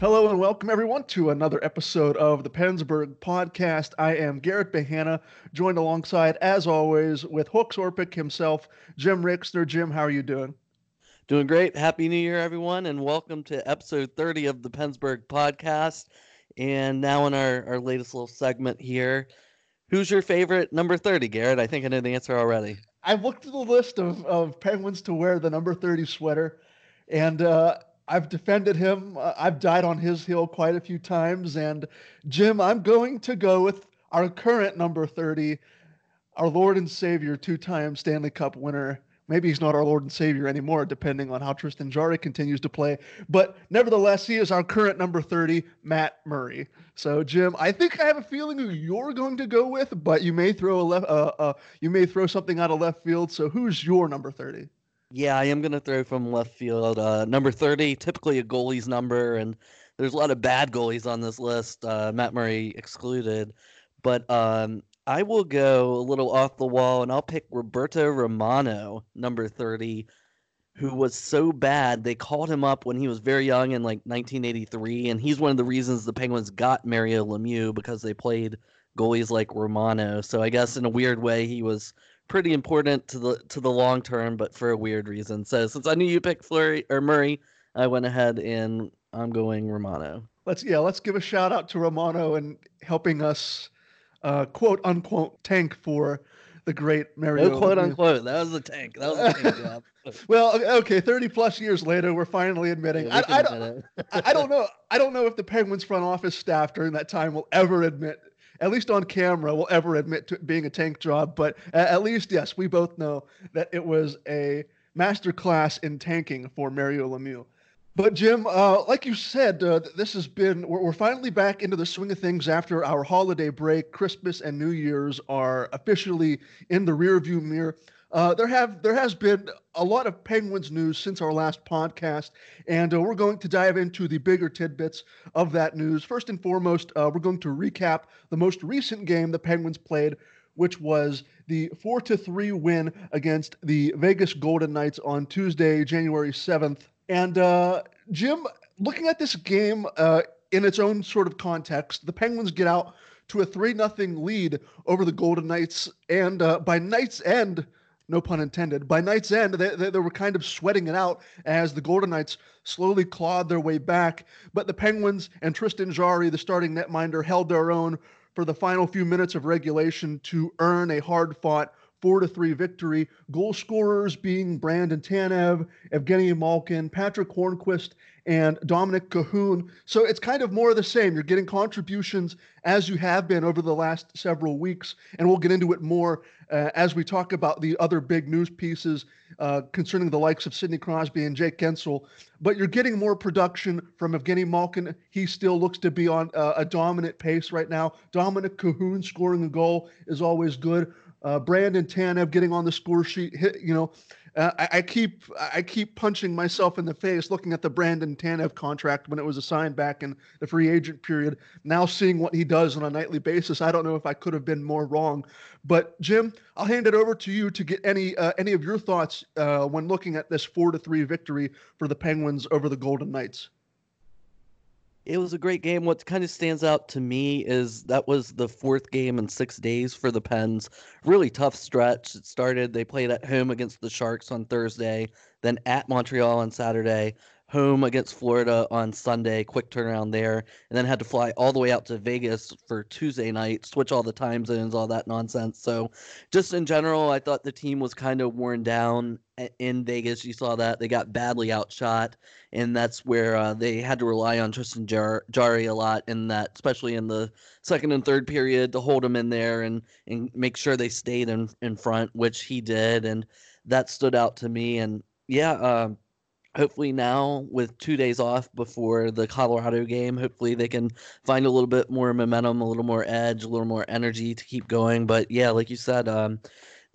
Hello and welcome everyone to another episode of the PensBurgh podcast. I am Garrett Behana, joined alongside, as always, with Hooks Orpik himself, Jim Rixner. Jim, how are you doing? Doing great. Happy New Year, everyone, and welcome to episode 30 of the PensBurgh podcast. And now in our, our latest little segment here, who's your favorite number 30, Garrett? I think I know the answer already. I've looked at the list of, of Penguins to wear the number 30 sweater, and uh, I've defended him. Uh, I've died on his hill quite a few times. And Jim, I'm going to go with our current number 30, our Lord and Savior, two time Stanley Cup winner. Maybe he's not our Lord and Savior anymore, depending on how Tristan Jarry continues to play. But nevertheless, he is our current number 30, Matt Murray. So, Jim, I think I have a feeling who you're going to go with, but you may throw a left, uh, uh, you may throw something out of left field. So, who's your number 30? Yeah, I am going to throw from left field. Uh, number 30, typically a goalie's number, and there's a lot of bad goalies on this list, uh, Matt Murray excluded. But um, I will go a little off the wall, and I'll pick Roberto Romano, number 30, who was so bad they called him up when he was very young in like 1983, and he's one of the reasons the Penguins got Mario Lemieux because they played goalies like Romano. So I guess in a weird way, he was pretty important to the to the long term, but for a weird reason. So since I knew you picked Fleury or Murray, I went ahead and I'm going Romano. Let's yeah, let's give a shout out to Romano and helping us uh, quote unquote tank for the great Mario. No quote unquote. That was a tank. That was a tank job. well, okay, 30 plus years later, we're finally admitting. Yeah, I, I, don't, I don't know. I don't know if the Penguins front office staff during that time will ever admit at least on camera, will ever admit to being a tank job. But at least, yes, we both know that it was a master class in tanking for Mario Lemieux. But Jim, uh, like you said, uh, this has been we're, we're, finally back into the swing of things after our holiday break. Christmas and New Year's are officially in the rearview mirror. Uh, there have there has been a lot of Penguins news since our last podcast, and uh, we're going to dive into the bigger tidbits of that news. First and foremost, uh, we're going to recap the most recent game the Penguins played, which was the four to three win against the Vegas Golden Knights on Tuesday, January seventh. And uh, Jim, looking at this game uh, in its own sort of context, the Penguins get out to a three nothing lead over the Golden Knights, and by night's end no pun intended. By night's end, they, they, they, were kind of sweating it out as the Golden Knights slowly clawed their way back. But the Penguins and Tristan Jarry, the starting netminder, held their own for the final few minutes of regulation to earn a hard fought four to three victory. Goal scorers being Brandon Tanev, Evgeny Malkin, Patrick Hornqvist, and Dominik Kahun. So it's kind of more of the same. You're getting contributions as you have been over the last several weeks, and we'll get into it more uh, as we talk about the other big news pieces uh, concerning the likes of Sidney Crosby and Jake Guentzel. But you're getting more production from Evgeny Malkin. He still looks to be on uh, a dominant pace right now. Dominik Kahun scoring a goal is always good. Uh, Brandon Tanev getting on the score sheet, hit, you know, uh, I, I, keep I keep punching myself in the face looking at the Brandon Tanev contract when it was assigned back in the free agent period. Now seeing what he does on a nightly basis, I don't know if I could have been more wrong. But Jim, I'll hand it over to you to get any uh, any of your thoughts uh, when looking at this four to three victory for the Penguins over the Golden Knights it was a great game. What kind of stands out to me is that was the fourth game in six days for the Pens. Really tough stretch. It started, they played at home against the Sharks on Thursday, then at Montreal on Saturday, home against Florida on Sunday, quick turnaround there, and then had to fly all the way out to Vegas for Tuesday night, switch all the time zones, all that nonsense. So, just in general, I thought the team was kind of worn down in Vegas. You saw that they got badly outshot, and that's where uh, they had to rely on Tristan Jar- Jarry a lot in that, especially in the second and third period, to hold him in there and and make sure they stayed in in front, which he did, and that stood out to me. And yeah. Um, hopefully now with two days off before the Colorado game, hopefully they can find a little bit more momentum, a little more edge, a little more energy to keep going. But yeah, like you said, um,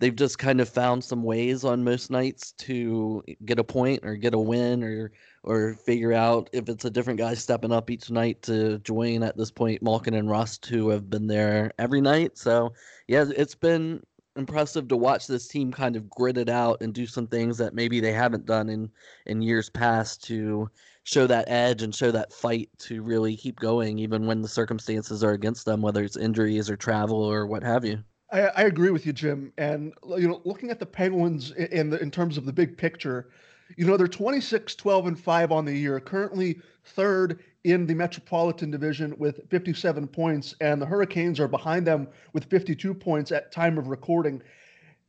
they've just kind of found some ways on most nights to get a point or get a win or or figure out if it's a different guy stepping up each night to join at this point Malkin and Rust who have been there every night. So yeah, it's been impressive to watch this team kind of grit it out and do some things that maybe they haven't done in in years past to show that edge and show that fight to really keep going even when the circumstances are against them whether it's injuries or travel or what have you. I, I agree with you jim. And you know looking at the penguins in the, in terms of the big picture you know they're 26 12 and 5 on the year currently third in the Metropolitan Division with 57 points, and the Hurricanes are behind them with 52 points at time of recording.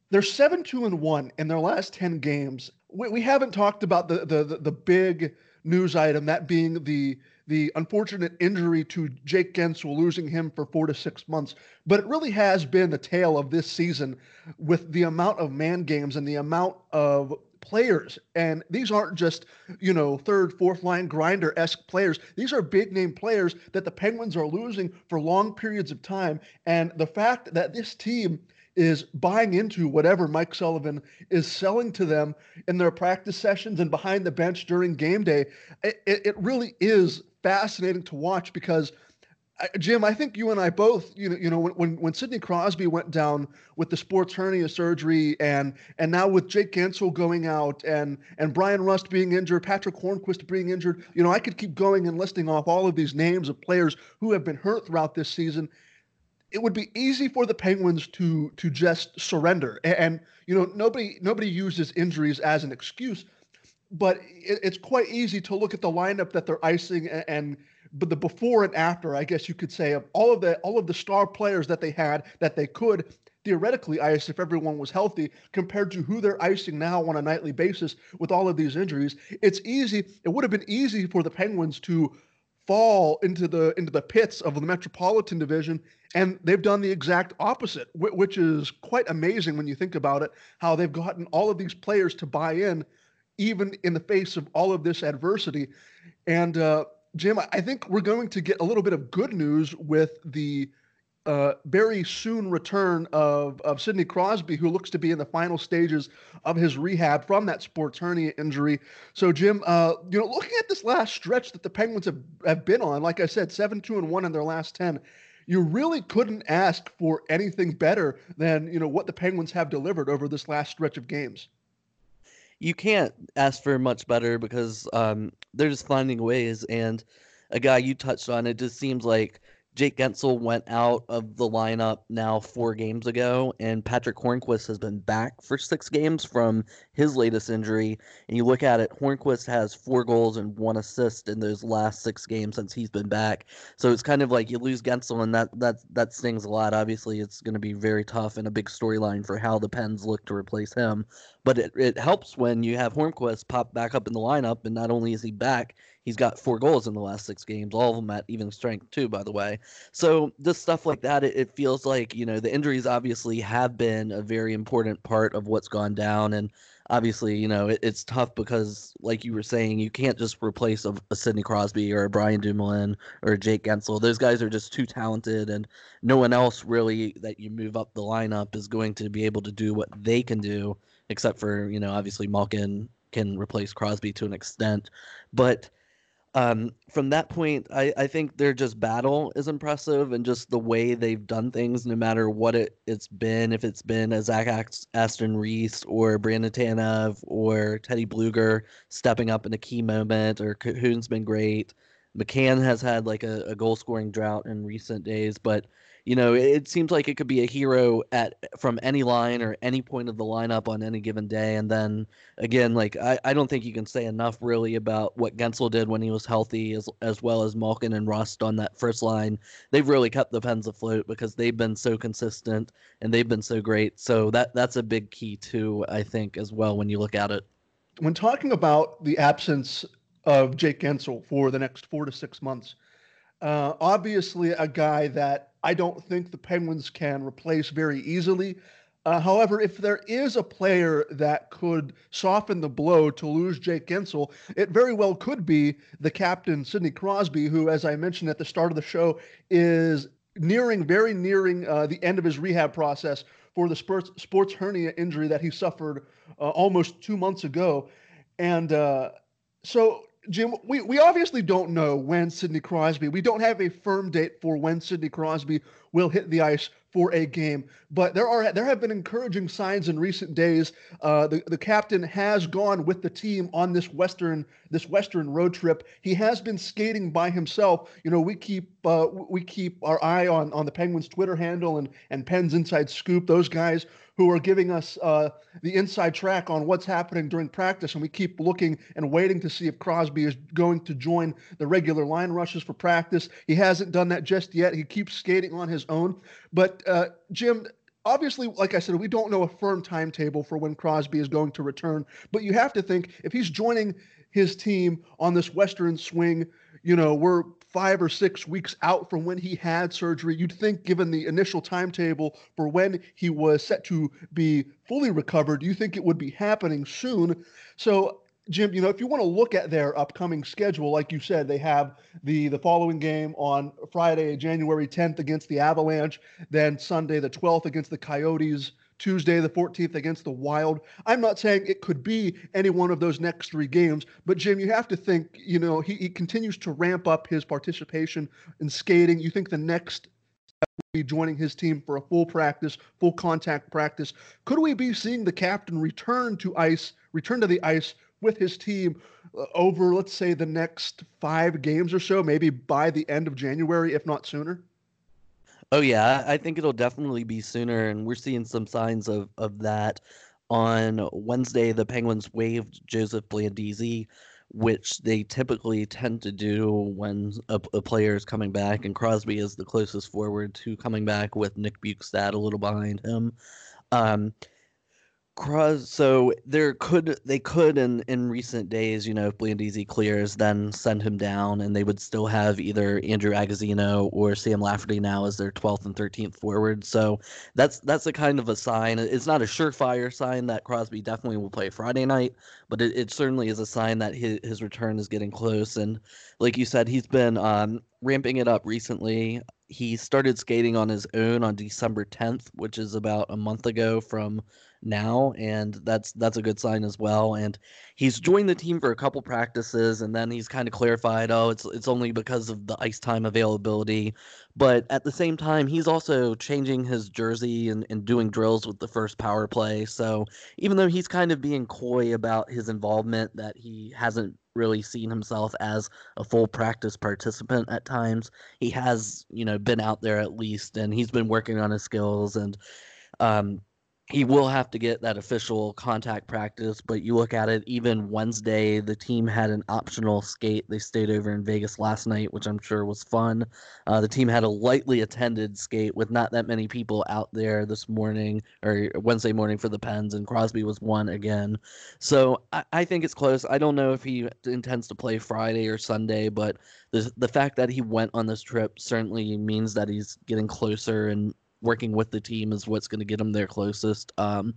They're seven two and one in their last 10 games. We, we haven't talked about the, the the big news item that being the the unfortunate injury to Jake Guentzel, losing him for four to six months. But it really has been the tale of this season with the amount of man games and the amount of players. And these aren't just, you know, third, fourth line grinder esque players. These are big name players that the Penguins are losing for long periods of time. And the fact that this team is buying into whatever Mike Sullivan is selling to them in their practice sessions and behind the bench during game day, it, it really is fascinating to watch because – Jim, I think you and I both, you know, you know, when when Sidney Crosby went down with the sports hernia surgery, and and now with Jake Guentzel going out, and and Bryan Rust being injured, Patrick Hornqvist being injured, you know, I could keep going and listing off all of these names of players who have been hurt throughout this season. It would be easy for the Penguins to to just surrender, and, and you know, nobody nobody uses injuries as an excuse, but it, it's quite easy to look at the lineup that they're icing and, and but the before and after, I guess you could say, of all of the all of the star players that they had that they could theoretically ice if everyone was healthy compared to who they're icing now on a nightly basis with all of these injuries. It's easy. It would have been easy for the Penguins to fall into the into the pits of the Metropolitan Division, and they've done the exact opposite, which is quite amazing when you think about it. How they've gotten all of these players to buy in, even in the face of all of this adversity, and uh, Jim, I think we're going to get a little bit of good news with the uh, very soon return of, of Sidney Crosby, who looks to be in the final stages of his rehab from that sports hernia injury. So, Jim, uh, you know, looking at this last stretch that the Penguins have, have been on, like I said, seven two and one in their last ten, you really couldn't ask for anything better than you know what the Penguins have delivered over this last stretch of games you can't ask for much better because um, they're just finding ways. And a guy you touched on, it just seems like Jake Guentzel went out of the lineup now four games ago, and Patrick Hornqvist has been back for six games from his latest injury. And you look at it, Hornqvist has four goals and one assist in those last six games since he's been back. So it's kind of like you lose Guentzel, and that that that stings a lot. Obviously, it's going to be very tough and a big storyline for how the Pens look to replace him. But it, it helps when you have Hornqvist pop back up in the lineup, and not only is he back, He's got four goals in the last six games, all of them at even strength too, by the way. So just stuff like that, it, it feels like you know the injuries obviously have been a very important part of what's gone down, and obviously you know it, it's tough because like you were saying, you can't just replace a, a Sidney Crosby or a Brian Dumoulin or a Jake Guentzel. Those guys are just too talented, and no one else really that you move up the lineup is going to be able to do what they can do, except for you know obviously Malkin can replace Crosby to an extent, but um, from that point, I, I think their just battle is impressive and just the way they've done things, no matter what it, it's been, if it's been a Zach Aston Reese or Brandon Tanev or Teddy Blueger stepping up in a key moment, or Kahun's been great. McCann has had like a, a goal scoring drought in recent days, but you know, it seems like it could be a hero at from any line or any point of the lineup on any given day. And then again, like I, I don't think you can say enough really about what Guentzel did when he was healthy, as as well as Malkin and Rust on that first line. They've really kept the Pens afloat because they've been so consistent and they've been so great. So that that's a big key too, I think, as well when you look at it. When talking about the absence of Jake Guentzel for the next four to six months, uh, obviously a guy that I don't think the Penguins can replace very easily. Uh, however, if there is a player that could soften the blow to lose Jake Guentzel, it very well could be the captain, Sidney Crosby, who, as I mentioned at the start of the show, is nearing, very nearing uh, the end of his rehab process for the sports, sports hernia injury that he suffered uh, almost two months ago. And uh, so Jim, we, we obviously don't know when Sidney Crosby, we don't have a firm date for when Sidney Crosby will hit the ice for a game. But there are there have been encouraging signs in recent days. Uh, the the captain has gone with the team on this western this western road trip. He has been skating by himself. You know, we keep uh, we keep our eye on on the Penguins Twitter handle and and Pens Inside Scoop. Those guys who are giving us uh, the inside track on what's happening during practice, and we keep looking and waiting to see if Crosby is going to join the regular line rushes for practice. He hasn't done that just yet. He keeps skating on his own. But uh, Jim, obviously, like I said, we don't know a firm timetable for when Crosby is going to return. But you have to think if he's joining his team on this Western swing, you know, we're five or six weeks out from when he had surgery. You'd think, given the initial timetable for when he was set to be fully recovered, you think it would be happening soon. So, Jim, you know, if you want to look at their upcoming schedule, like you said, they have the the following game on Friday, January 10th against the Avalanche, then Sunday the 12th against the Coyotes, Tuesday, the 14th against the Wild. I'm not saying it could be any one of those next three games, but Jim, you have to think, you know, he, he continues to ramp up his participation in skating. You think the next be joining his team for a full practice, full contact practice. Could we be seeing the captain return to ice, return to the ice with his team uh, over, let's say, the next five games or so, maybe by the end of January, if not sooner? Oh yeah, I think it'll definitely be sooner, and we're seeing some signs of of that. On Wednesday, the Penguins waived Joseph Blandisi, which they typically tend to do when a, a player is coming back, and Crosby is the closest forward to coming back with Nick Bjugstad a little behind him. Um, Cross, so there could they could in in recent days, you know, if Blandisi clears, then send him down, and they would still have either Andrew Agozzino or Sam Lafferty now as their 12th and 13th forward. So that's that's a kind of a sign. It's not a surefire sign that Crosby definitely will play Friday night, but it, it certainly is a sign that his his return is getting close. And like you said, he's been um, ramping it up recently. He started skating on his own on December 10th, which is about a month ago from now, and that's that's a good sign as well. And he's joined the team for a couple practices, and then he's kind of clarified, oh, it's it's only because of the ice time availability. But at the same time, he's also changing his jersey and, and doing drills with the first power play. So even though he's kind of being coy about his involvement, that he hasn't really seen himself as a full practice participant at times. He has, you know, been out there at least, and he's been working on his skills and. Um, he will have to get that official contact practice, but you look at it, even Wednesday, the team had an optional skate. They stayed over in Vegas last night, which I'm sure was fun. Uh, the team had a lightly attended skate with not that many people out there this morning or Wednesday morning for the Pens, and Crosby was one again. So I, I think it's close. I don't know if he intends to play Friday or Sunday, but the, the fact that he went on this trip certainly means that he's getting closer and working with the team is what's going to get him there closest. Um,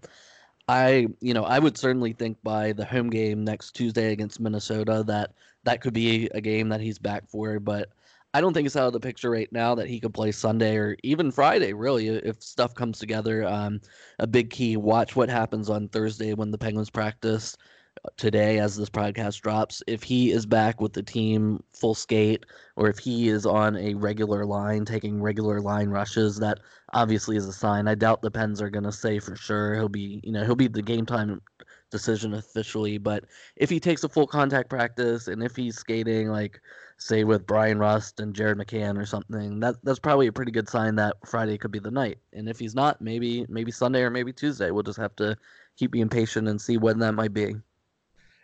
I, you know, I would certainly think by the home game next Tuesday against Minnesota that that could be a game that he's back for. But I don't think it's out of the picture right now that he could play Sunday or even Friday, really, if stuff comes together. Um, a big key: watch what happens on Thursday when the Penguins practice today as this podcast drops if he is back with the team full skate or if he is on a regular line taking regular line rushes that obviously is a sign i doubt the pens are going to say for sure he'll be you know he'll be the game time decision officially. But if he takes a full contact practice and if he's skating like say with Bryan Rust and Jared McCann or something, that that's probably a pretty good sign that Friday could be the night. And if he's not, maybe maybe Sunday or maybe Tuesday. We'll just have to keep being patient and see when that might be.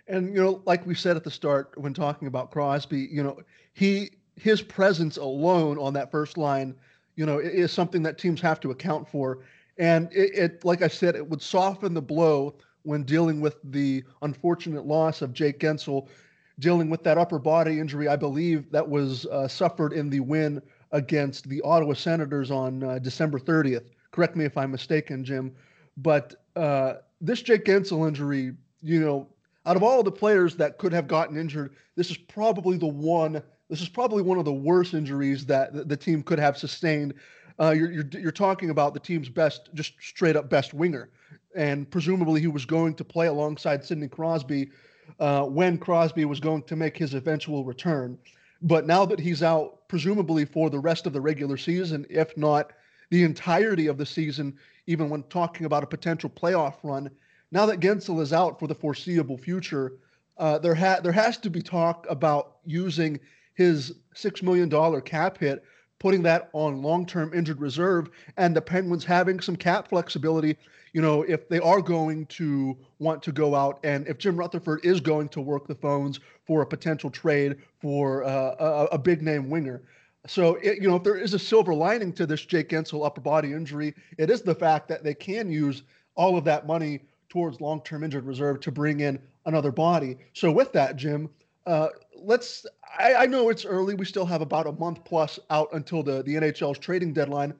And you know, like we said at the start when talking about Crosby, you know, he his presence alone on that first line, you know, is something that teams have to account for. And it, it like I said, it would soften the blow when dealing with the unfortunate loss of Jake Guentzel, dealing with that upper body injury, I believe that was uh, suffered in the win against the Ottawa Senators on uh, December 30th. Correct me if I'm mistaken, Jim. But uh, this Jake Guentzel injury, you know, out of all the players that could have gotten injured, this is probably the one. This is probably one of the worst injuries that the team could have sustained. Uh, you're, you're, you're talking about the team's best, just straight up best winger and presumably he was going to play alongside Sidney Crosby uh, when Crosby was going to make his eventual return. But now that he's out, presumably for the rest of the regular season, if not the entirety of the season, even when talking about a potential playoff run, now that Guentzel is out for the foreseeable future, uh, there ha- there has to be talk about using his six million dollar cap hit, putting that on long term injured reserve, and the Penguins having some cap flexibility you know, if they are going to want to go out and if Jim Rutherford is going to work the phones for a potential trade for uh, a, a, big name winger. So, it, you know, if there is a silver lining to this Jake Guentzel upper body injury, it is the fact that they can use all of that money towards long term injured reserve to bring in another body. So, with that, Jim, uh, let's. I, I know it's early. We still have about a month plus out until the, the NHL's trading deadline.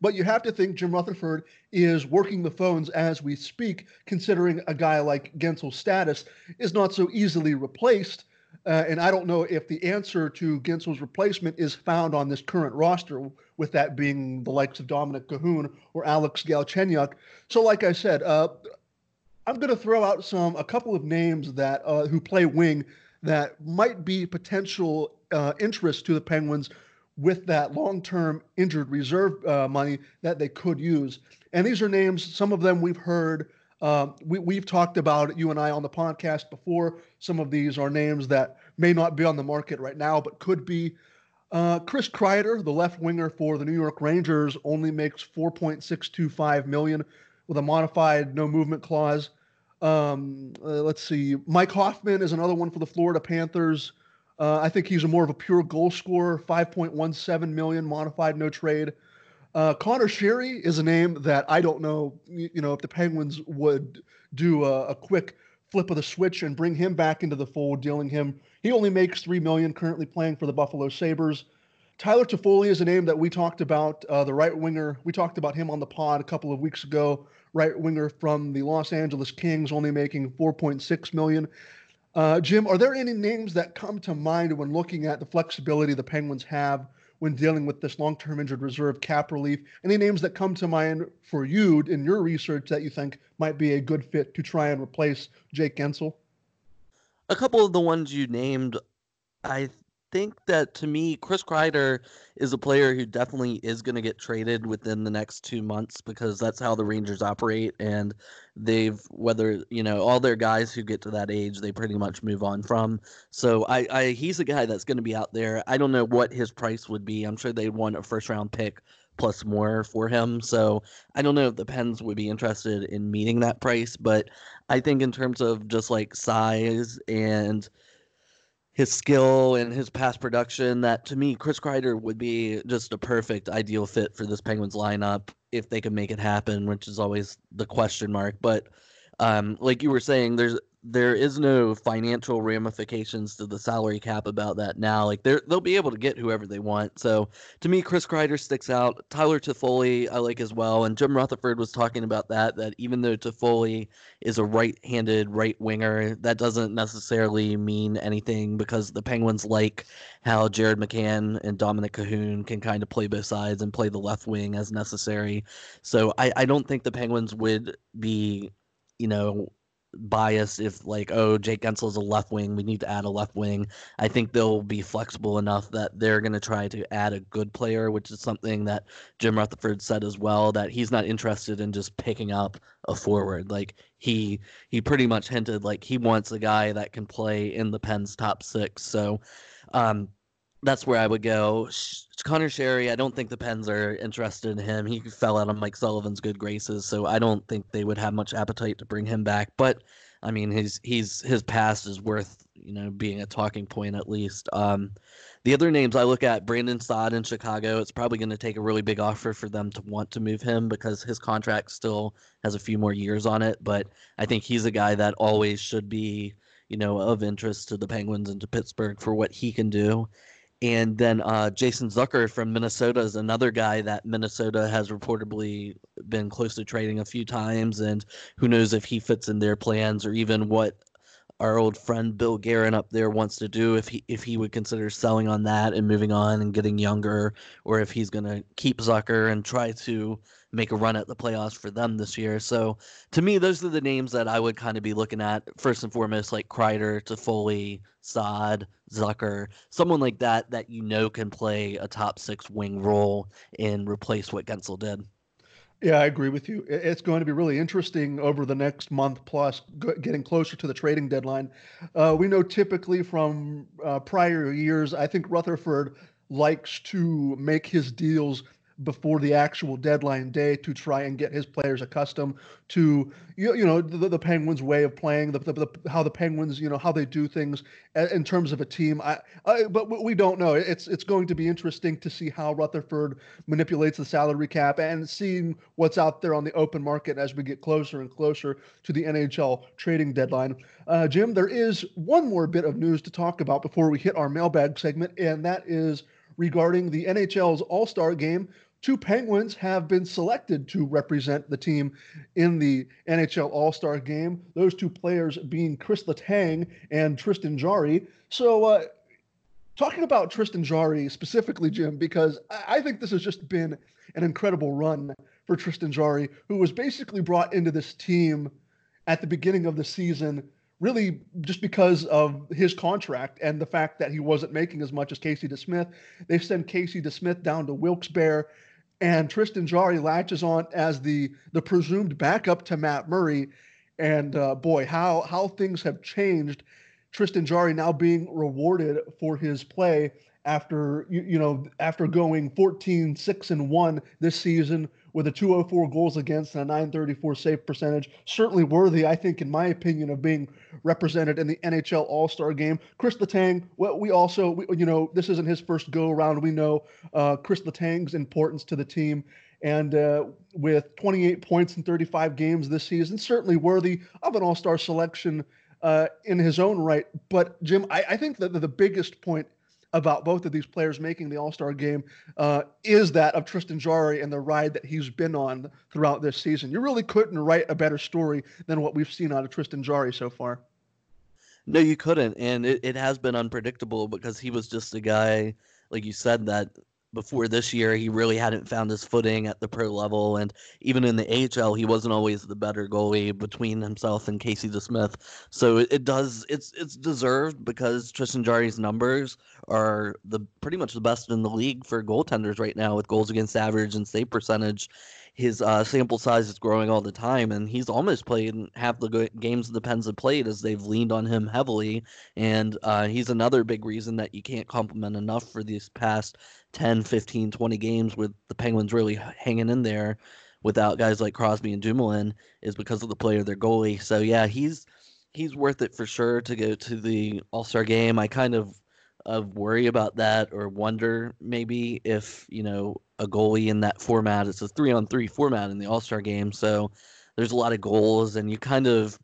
But you have to think Jim Rutherford is working the phones as we speak, considering a guy like Guentzel's status is not so easily replaced. Uh, and I don't know if the answer to Guentzel's replacement is found on this current roster, with that being the likes of Dominik Kahun or Alex Galchenyuk. So, like I said, uh, I'm going to throw out some a couple of names that uh, who play wing that might be potential uh, interest to the Penguins with that long-term injured reserve uh, money that they could use. And these are names. Some of them we've heard. Uh, we, we've talked about you and I on the podcast before. Some of these are names that may not be on the market right now, but could be. Uh, Chris Kreider, the left winger for the New York Rangers, only makes 4.625 million with a modified no movement clause. Um, uh, let's see. Mike Hoffman is another one for the Florida Panthers. Uh, I think he's a more of a pure goal scorer, 5.17 million modified no trade. Uh, Conor Sheary is a name that I don't know, you, know, if the Penguins would do a, a, quick flip of the switch and bring him back into the fold, dealing him. He only makes three million currently playing for the Buffalo Sabres. Tyler Toffoli is a name that we talked about, uh, the right winger. We talked about him on the pod a couple of weeks ago. Right winger from the Los Angeles Kings, only making 4.6 million. Uh, Jim, are there any names that come to mind when looking at the flexibility the Penguins have when dealing with this long-term injured reserve cap relief? Any names that come to mind for you in your research that you think might be a good fit to try and replace Jake Guentzel? A couple of the ones you named, I think that to me, Chris Kreider is a player who definitely is going to get traded within the next two months because that's how the Rangers operate. And they've, whether, you know, all their guys who get to that age, they pretty much move on from. So I, I he's a guy that's going to be out there. I don't know what his price would be. I'm sure they'd want a first round pick plus more for him. So I don't know if the Pens would be interested in meeting that price, but I think in terms of just like size and his skill and his past production that to me Chris Kreider would be just a perfect ideal fit for this Penguins lineup if they could make it happen, which is always the question mark. But um, like you were saying, there's there is no financial ramifications to the salary cap about that now. Like they they'll be able to get whoever they want. So to me, Chris Kreider sticks out. Tyler Toffoli I like as well. And Jim Rutherford was talking about that. That even though Toffoli is a right-handed right winger, that doesn't necessarily mean anything because the Penguins like how Jared McCann and Dominik Kahun can kind of play both sides and play the left wing as necessary. So I, I don't think the Penguins would be you know biased if like oh Jake is a left wing, we need to add a left wing. I think they'll be flexible enough that they're going to try to add a good player, which is something that Jim Rutherford said as well that he's not interested in just picking up a forward. Like he he pretty much hinted like he wants a guy that can play in the Pens top six. So um, that's where I would go. Conor Sheary, I don't think the Pens are interested in him. He fell out of Mike Sullivan's good graces, so I don't think they would have much appetite to bring him back. But I mean, his he's his past is worth you know being a talking point at least. Um, the other names I look at, Brandon Saad in Chicago, it's probably going to take a really big offer for them to want to move him because his contract still has a few more years on it. But I think he's a guy that always should be, you know, of interest to the Penguins and to Pittsburgh for what he can do. And then uh, Jason Zucker from Minnesota is another guy that Minnesota has reportedly been close to trading a few times. And who knows if he fits in their plans or even what our old friend Bill Guerin up there wants to do if he if he would consider selling on that and moving on and getting younger, or if he's going to keep Zucker and try to make a run at the playoffs for them this year. So to me, those are the names that I would kind of be looking at first and foremost, like Kreider, Toffoli, Saad, Zucker, someone like that that you know can play a top six wing role and replace what Guentzel did. Yeah, I agree with you. It's going to be really interesting over the next month plus, getting closer to the trading deadline. Uh, we know typically from uh, prior years, I think Rutherford likes to make his deals before the actual deadline day to try and get his players accustomed to you, you know the, the Penguins' way of playing, the, the, the, how the Penguins you know how they do things in terms of a team. I, I, but we don't know. It's it's going to be interesting to see how Rutherford manipulates the salary cap and seeing what's out there on the open market as we get closer and closer to the NHL trading deadline. Uh, Jim, there is one more bit of news to talk about before we hit our mailbag segment, and that is regarding the NHL's All Star Game two Penguins have been selected to represent the team in the NHL All Star game. Those two players being Chris Letang and Tristan Jarry. So, uh, talking about Tristan Jarry specifically, Jim, because I think this has just been an incredible run for Tristan Jarry, who was basically brought into this team at the beginning of the season really just because of his contract and the fact that he wasn't making as much as Casey DeSmith. They sent Casey DeSmith down to Wilkes-Barre and Tristan Jarry latches on as the the presumed backup to Matt Murray. And uh, boy, how how things have changed. Tristan Jarry now being rewarded for his play after you, you know after going 14 6 and 1 this season with a 204 goals against and a 934 save percentage. Certainly worthy i think in my opinion of being represented in the nhl all-star game. Chris letang well, we also we, you know this isn't his first go around we know uh, chris letang's importance to the team. And uh, with 28 points in 35 games this season certainly worthy of an all-star selection uh, in his own right. But jim I, I think that the biggest point about both of these players making the All Star game uh, is that of Tristan Jarry and the ride that he's been on throughout this season. You really couldn't write a better story than what we've seen out of Tristan Jarry so far. No, you couldn't. And it, it has been unpredictable because he was just a guy, like you said, that before this year, he really hadn't found his footing at the pro level. And even in the AHL, he wasn't always the better goalie between himself and Casey DeSmith. So it, does, it's it's deserved because Tristan Jarry's numbers are the pretty much the best in the league for goaltenders right now with goals against average and save percentage his uh, sample size is growing all the time, and he's almost played half the games the Pens have played as they've leaned on him heavily. And uh, he's another big reason that you can't compliment enough for these past 10, 15, 20 games with the Penguins really hanging in there without guys like Crosby and Dumoulin is because of the play of their goalie. So yeah, he's he's worth it for sure to go to the All Star game. I kind of of worry about that or wonder maybe if you know a goalie in that format. It's a three on three format in the All Star game, so there's a lot of goals, and you kind of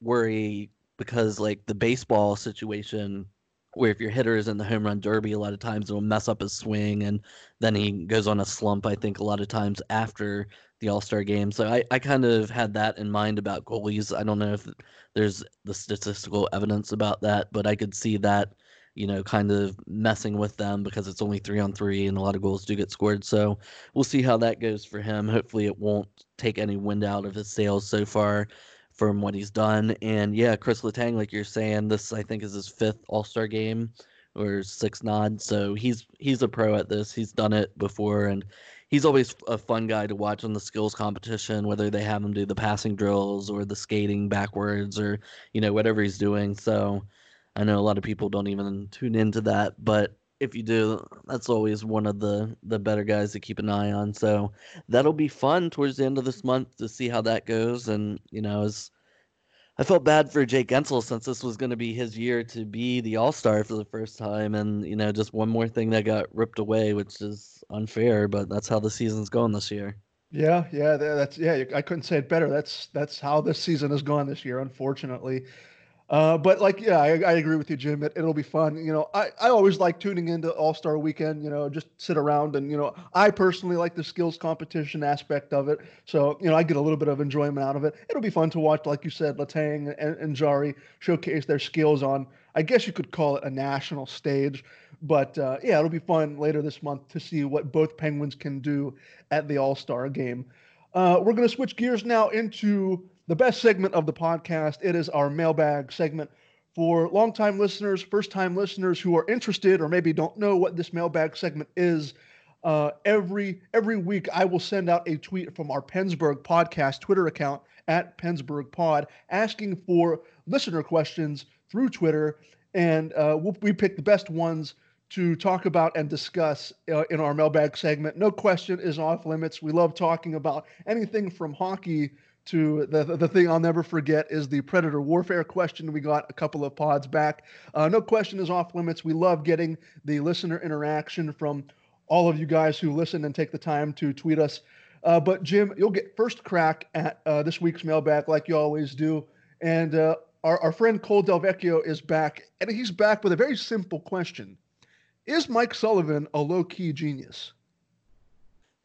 worry because like the baseball situation where if your hitter is in the home run derby, a lot of times it'll mess up his swing, and then he goes on a slump. I think a lot of times after the All Star game. So I, I kind of had that in mind about goalies. I don't know if there's the statistical evidence about that, but I could see that you know, kind of messing with them because it's only three on three and a lot of goals do get scored. So we'll see how that goes for him. Hopefully, it won't take any wind out of his sails so far from what he's done. And yeah, Chris Letang, like you're saying, this I think is his fifth All Star game or sixth nod. So he's he's a pro at this. He's done it before, and he's always a fun guy to watch on the skills competition, whether they have him do the passing drills or the skating backwards or you know whatever he's doing. So I know a lot of people don't even tune into that, but if you do, that's always one of the the better guys to keep an eye on. So that'll be fun towards the end of this month to see how that goes. And you know, as I felt bad for Jake Guentzel since this was going to be his year to be the All Star for the first time, and you know, just one more thing that got ripped away, which is unfair, but that's how the season's going this year. Yeah, yeah, that's yeah. I couldn't say it better. That's that's how this season has gone this year, unfortunately. Uh, but like, yeah, I, I, agree with you, Jim. It, will be fun. You know, I, I always like tuning into All Star Weekend. You know, just sit around and you know, I personally like the skills competition aspect of it. So you know, I get a little bit of enjoyment out of it. It'll be fun to watch, like you said, Letang and, and Jarry showcase their skills on. I guess you could call it a national stage. But uh, yeah, it'll be fun later this month to see what both Penguins can do at the All Star game. Uh, we're going to switch gears now into the best segment of the podcast. It is our mailbag segment for longtime listeners, first time listeners who are interested or maybe don't know what this mailbag segment is. Uh, every every week, I will send out a tweet from our PensBurgh podcast Twitter account at PensBurgh Pod asking for listener questions through Twitter, and uh, we'll, we pick the best ones to talk about and discuss uh, in our mailbag segment. No question is off limits. We love talking about anything from hockey to the, the thing I'll never forget is the predator warfare question we got a couple of pods back. Uh, no question is off limits. We love getting the listener interaction from all of you guys who listen and take the time to tweet us. Uh, but Jim, you'll get first crack at uh, this week's mailbag like you always do. And uh, our, our friend Cole Delvecchio is back, and he's back with a very simple question. Is Mike Sullivan a low key genius?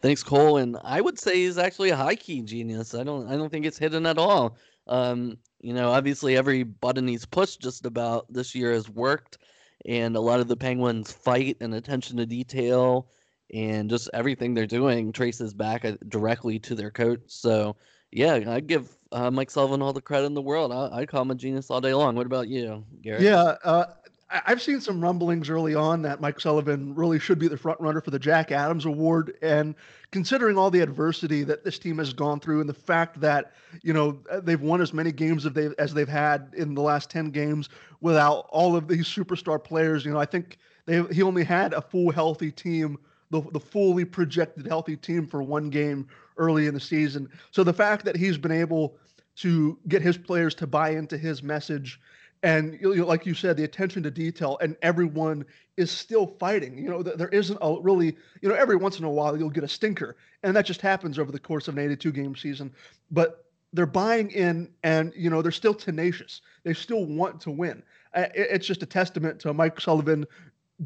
Thanks, Cole. And I would say he's actually a high key genius. I don't I don't think it's hidden at all. Um, you know, obviously every button he's pushed just about this year has worked, and a lot of the Penguins' fight and attention to detail and just everything they're doing traces back uh, directly to their coach. So, yeah, I'd give uh, Mike Sullivan all the credit in the world. I, would call him a genius all day long. What about you, Garrett? Yeah, uh, I've seen some rumblings early on that Mike Sullivan really should be the front runner for the Jack Adams Award. And considering all the adversity that this team has gone through and the fact that, you know, they've won as many games as they've, as they've had in the last 10 games without all of these superstar players, you know, I think they, he only had a full healthy team, the, the fully projected healthy team for one game early in the season. So the fact that he's been able to get his players to buy into his message and you know, like you said, the attention to detail, and everyone is still fighting. You know, there isn't a really, you know, every once in a while you'll get a stinker, and that just happens over the course of an 82 game season. But they're buying in, and you know, they're still tenacious. They still want to win. It's just a testament to Mike Sullivan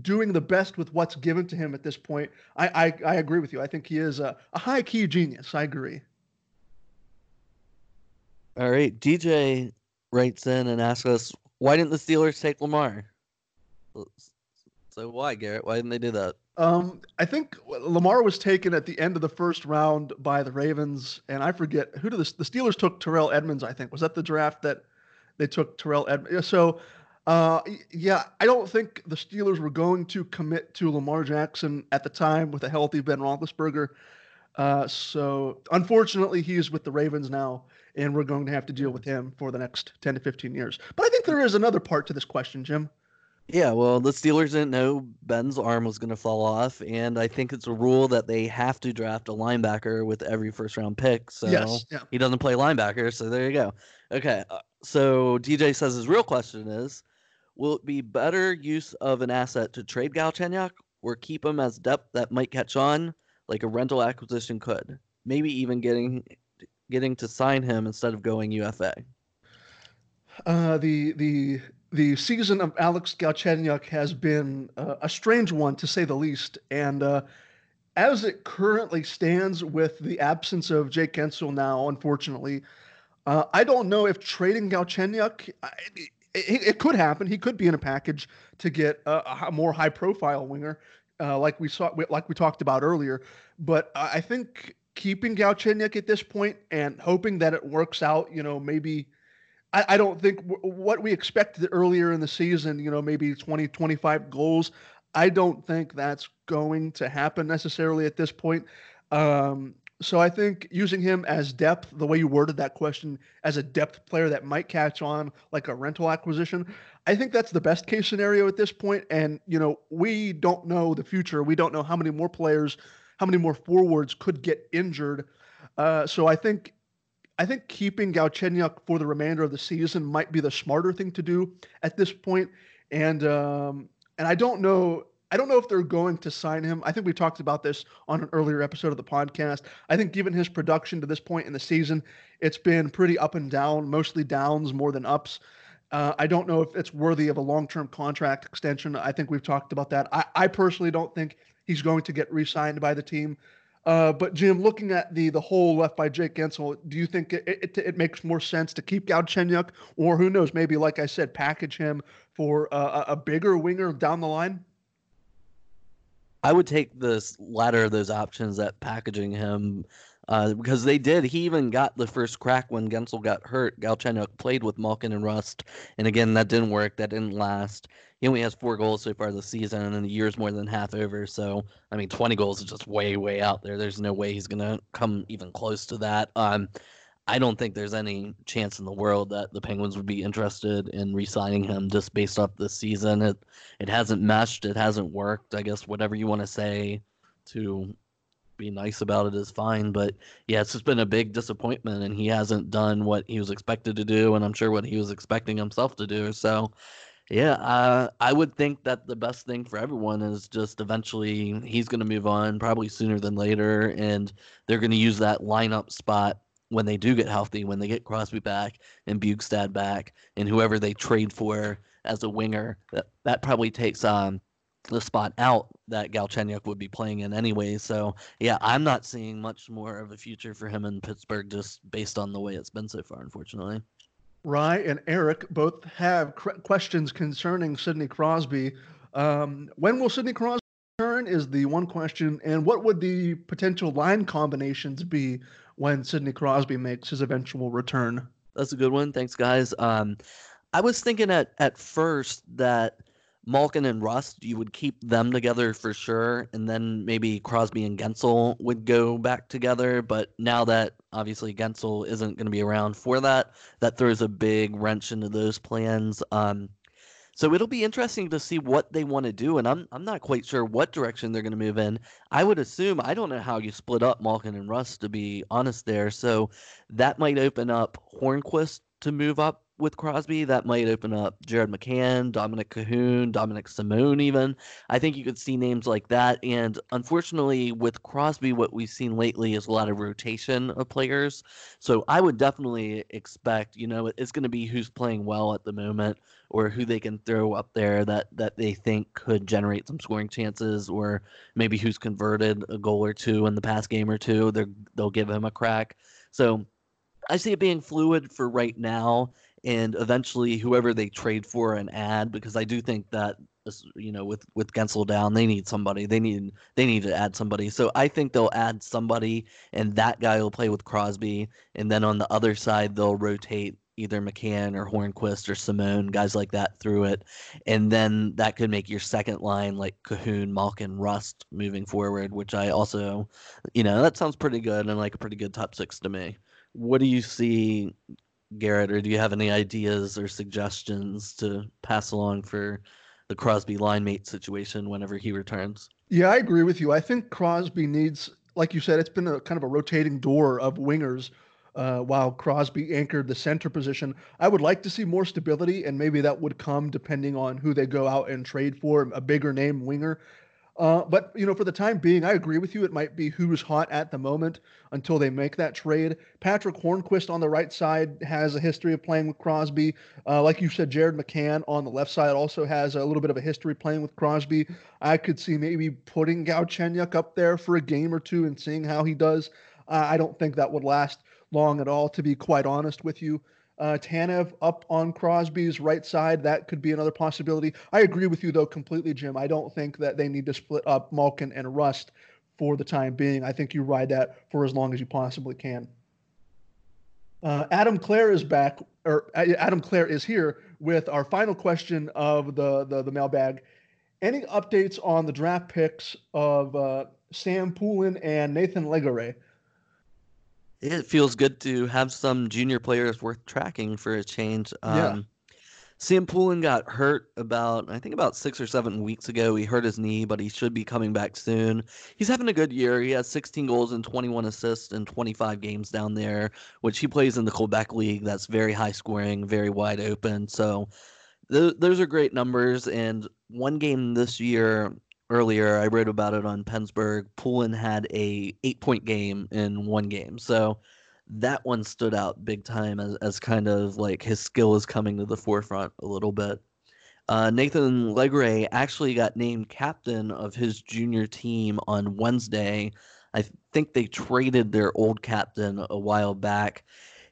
doing the best with what's given to him at this point. I I, I agree with you. I think he is a, a high key genius. I agree. All right, DJ writes in and asks us why didn't the Steelers take Lamar? So why, Garrett? Why didn't they do that? Um, I think Lamar was taken at the end of the first round by the Ravens, and I forget who did the, the Steelers took Terrell Edmunds. I think was that the draft that they took Terrell Edmunds. So, uh, yeah, I don't think the Steelers were going to commit to Lamar Jackson at the time with a healthy Ben Roethlisberger. Uh, so unfortunately, he's with the Ravens now, and we're going to have to deal with him for the next 10 to 15 years. But I think there is another part to this question, Jim. Yeah, well, the Steelers didn't know Ben's arm was going to fall off, and I think it's a rule that they have to draft a linebacker with every first round pick. So yes, yeah. he doesn't play linebacker, so there you go. Okay, uh, so DJ says his real question is Will it be better use of an asset to trade Galchenyuk or keep him as depth that might catch on, like a rental acquisition could? Maybe even getting getting to sign him instead of going UFA? Uh, the the the season of Alex Galchenyuk has been uh, a strange one to say the least, and uh, as it currently stands, with the absence of Jake Guentzel now, unfortunately, uh, I don't know if trading Galchenyuk. It, it, it, could happen. He could be in a package to get a, a more high-profile winger, uh, like we saw, like we talked about earlier. But I think keeping Galchenyuk at this point and hoping that it works out, you know, maybe I, I don't think w- what we expected earlier in the season, you know, maybe 20, 25 goals. I don't think that's going to happen necessarily at this point. Um, so I think using him as depth, the way you worded that question, as a depth player that might catch on like a rental acquisition, I think that's the best case scenario at this point. And you know, we don't know the future. We don't know how many more players, how many more forwards could get injured. Uh, so I think, I think keeping Galchenyuk for the remainder of the season might be the smarter thing to do at this point. And um, and I don't know I don't know if they're going to sign him. I think we talked about this on an earlier episode of the podcast. I think given his production to this point in the season, it's been pretty up and down, mostly downs more than ups. Uh, I don't know if it's worthy of a long-term contract extension. I think we've talked about that. I, I personally don't think he's going to get re-signed by the team. Uh, but Jim, looking at the the hole left by Jake Guentzel, do you think it, it, it makes more sense to keep Galchenyuk, or who knows, maybe like I said, package him for a, a bigger winger down the line? I would take this latter of those options at packaging him uh, because they did. He even got the first crack when Guentzel got hurt. Galchenyuk played with Malkin and Rust, and again that didn't work. That didn't last. He only has four goals so far this season, and the year's more than half over. So I mean, 20 goals is just way, way out there. There's no way he's gonna come even close to that. Um, I don't think there's any chance in the world that the Penguins would be interested in re-signing him just based off this season. It it hasn't meshed. It hasn't worked. I guess whatever you want to say to be nice about it is fine. But yeah, it's just been a big disappointment, and he hasn't done what he was expected to do, and I'm sure what he was expecting himself to do. So. Yeah, uh, I would think that the best thing for everyone is just eventually he's going to move on, probably sooner than later, and they're going to use that lineup spot when they do get healthy, when they get Crosby back and Bjugstad back, and whoever they trade for as a winger, that that probably takes um the spot out that Galchenyuk would be playing in anyway. So yeah, I'm not seeing much more of a future for him in Pittsburgh just based on the way it's been so far, unfortunately. Rye and Eric both have questions concerning Sidney Crosby. Um, when will Sidney Crosby return? Is the one question, and what would the potential line combinations be when Sidney Crosby makes his eventual return. That's a good one. Thanks, guys. Um, I was thinking at at first that Malkin and Rust, you would keep them together for sure, and then maybe Crosby and Guentzel would go back together. But now that obviously Guentzel isn't going to be around for that, that throws a big wrench into those plans. Um, so it'll be interesting to see what they want to do, and I'm I'm not quite sure what direction they're going to move in. I would assume I don't know how you split up Malkin and Rust to be honest there, so that might open up Hornqvist to move up with Crosby. That might open up Jared McCann, Dominik Kahun, Dominik Simon, even. I think you could see names like that. And unfortunately, with Crosby, what we've seen lately is a lot of rotation of players. So I would definitely expect, you know, it's going to be who's playing well at the moment or who they can throw up there that, that they think could generate some scoring chances or maybe who's converted a goal or two in the past game or two. They're, they'll give him a crack. So I see it being fluid for right now and eventually whoever they trade for and add because I do think that you know with with Guentzel down they need somebody they need they need to add somebody. So I think they'll add somebody and that guy will play with Crosby. And then on the other side they'll rotate either McCann or Hornqvist or Simon guys like that through it. And then that could make your second line like Kahun Malkin Rust moving forward which I also you know that sounds pretty good and like a pretty good top 6 to me. What do you see Garrett, or do you have any ideas or suggestions to pass along for the Crosby line mate situation whenever he returns? Yeah, I agree with you. I think Crosby needs, like you said, it's been a kind of a rotating door of wingers uh, while Crosby anchored the center position. I would like to see more stability, and maybe that would come depending on who they go out and trade for a bigger name winger. Uh, but you know, for the time being, I agree with you. It might be who's hot at the moment until they make that trade. Patrick Hornqvist on the right side has a history of playing with Crosby. Uh, like you said, Jared McCann on the left side also has a little bit of a history playing with Crosby. I could see maybe putting Galchenyuk up there for a game or two and seeing how he does. Uh, I don't think that would last long at all, to be quite honest with you. Uh, Tanev up on Crosby's right side. That could be another possibility. I agree with you, though, completely, Jim. I don't think that they need to split up Malkin and Rust for the time being. I think you ride that for as long as you possibly can. Uh, Adam Clare is back, or uh, Adam Clare is here with our final question of the the, the mailbag. Any updates on the draft picks of uh, Sam Poulin and Nathan Legare? It feels good to have some junior players worth tracking for a change. Um, yeah. Sam Poulin got hurt about, I think, about six or seven weeks ago. He hurt his knee, but he should be coming back soon. He's having a good year. He has 16 goals and 21 assists in 25 games down there, which he plays in the Quebec League. That's very high scoring, very wide open. So th- those are great numbers. And one game this year, earlier, I wrote about it on PensBurgh. Poulin had a eight point game in one game. So that one stood out big time as, as kind of like his skill is coming to the forefront a little bit. Uh, Nathan Legare actually got named captain of his junior team on Wednesday. I think they traded their old captain a while back.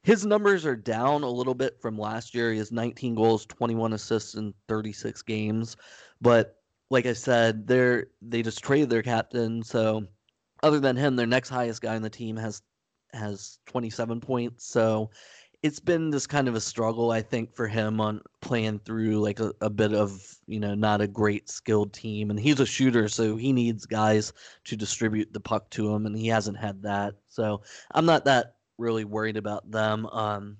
His numbers are down a little bit from last year. He has 19 goals, 21 assists in 36 games. But like I said, they're they just traded their captain. So other than him, their next highest guy on the team has has 27 points. So it's been this kind of a struggle, I think, for him on playing through like a, a bit of, you know, not a great skilled team. And he's a shooter, so he needs guys to distribute the puck to him, and he hasn't had that. So I'm not that really worried about them. Um,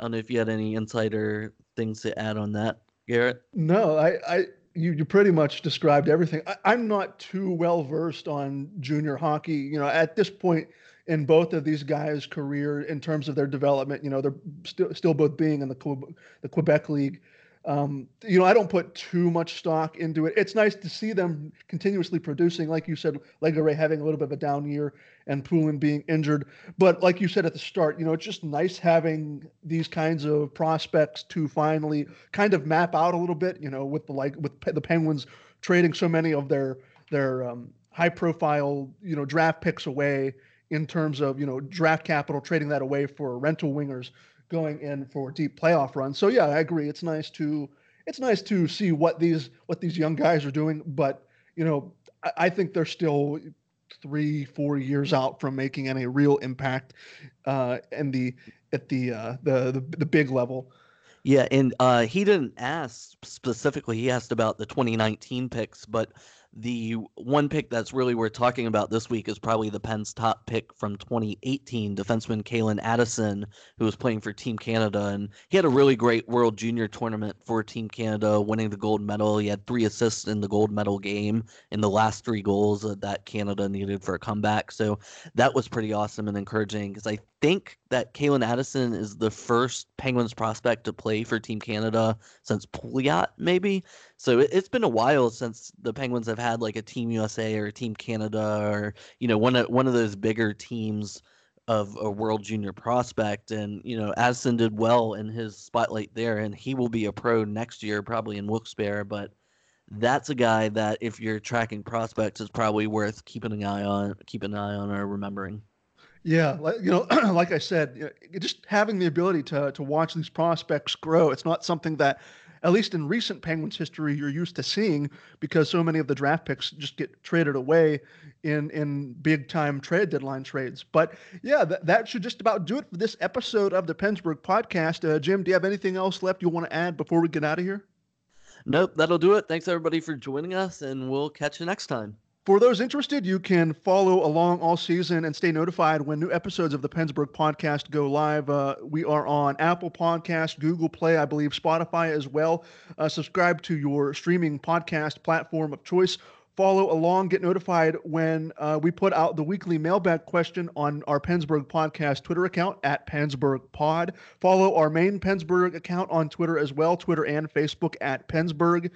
I don't know if you had any insider things to add on that, Garrett. No, I, I you, you pretty much described everything. I, am not too well versed on junior hockey. You know, at this point, in both of these guys' career in terms of their development. You know, they're still still both being in the the Quebec League. Um, you know, I don't put too much stock into it. It's nice to see them continuously producing, like you said, Legare having a little bit of a down year and Poulin being injured. But like you said at the start, you know, it's just nice having these kinds of prospects to finally kind of map out a little bit. You know, with the like with the Penguins trading so many of their their um, high profile you know draft picks away in terms of you know draft capital, trading that away for rental wingers going in for deep playoff runs. So yeah, I agree. It's nice to it's nice to see what these what these young guys are doing, but you know I, I think they're still three four years out from making any real impact uh, in the at the, uh, the the the big level. Yeah, and uh, he didn't ask specifically. He asked about the 2019 picks, but the one pick that's really worth talking about this week is probably the Pens' top pick from 2018, defenseman Calen Addison, who was playing for Team Canada. And he had a really great World Junior tournament for Team Canada, winning the gold medal. He had three assists in the gold medal game in the last three goals that Canada needed for a comeback. So that was pretty awesome and encouraging because I think that Calen Addison is the first Penguins prospect to play for Team Canada since Pouliot, maybe. So it, has been a while since the Penguins have had like a Team USA or a Team Canada or you know one of one of those bigger teams of a World Junior prospect. And you know Addison did well in his spotlight there, and he will be a pro next year, probably in Wilkes-Barre, but. That's a guy that, if you're tracking prospects, is probably worth keeping an eye on, keep an eye on, or remembering. Yeah, like, you know, like I said, just having the ability to to watch these prospects grow. It's not something that, at least in recent Penguins history, you're used to seeing because so many of the draft picks just get traded away in in big time trade deadline trades. But yeah, that, that should just about do it for this episode of the PensBurgh podcast. Uh, Jim, do you have anything else left you want to add before we get out of here? Nope, that'll do it. Thanks everybody for joining us, and we'll catch you next time. For those interested, you can follow along all season and stay notified when new episodes of the PensBurgh podcast go live. Uh, we are on Apple Podcast, Google Play, I believe Spotify as well. Uh, subscribe to your streaming podcast platform of choice. Follow along, get notified when uh, we put out the weekly mailbag question on our PensBurgh podcast Twitter account at PensBurgh Pod. Follow our main PensBurgh account on Twitter as well, Twitter and Facebook at PensBurgh.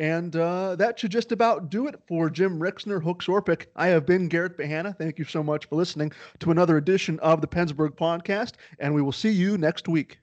And uh, that should just about do it for Jim Rixner, Hooks Orpik. I have been Garrett Bahana. Thank you so much for listening to another edition of the PensBurgh Podcast, and we will see you next week.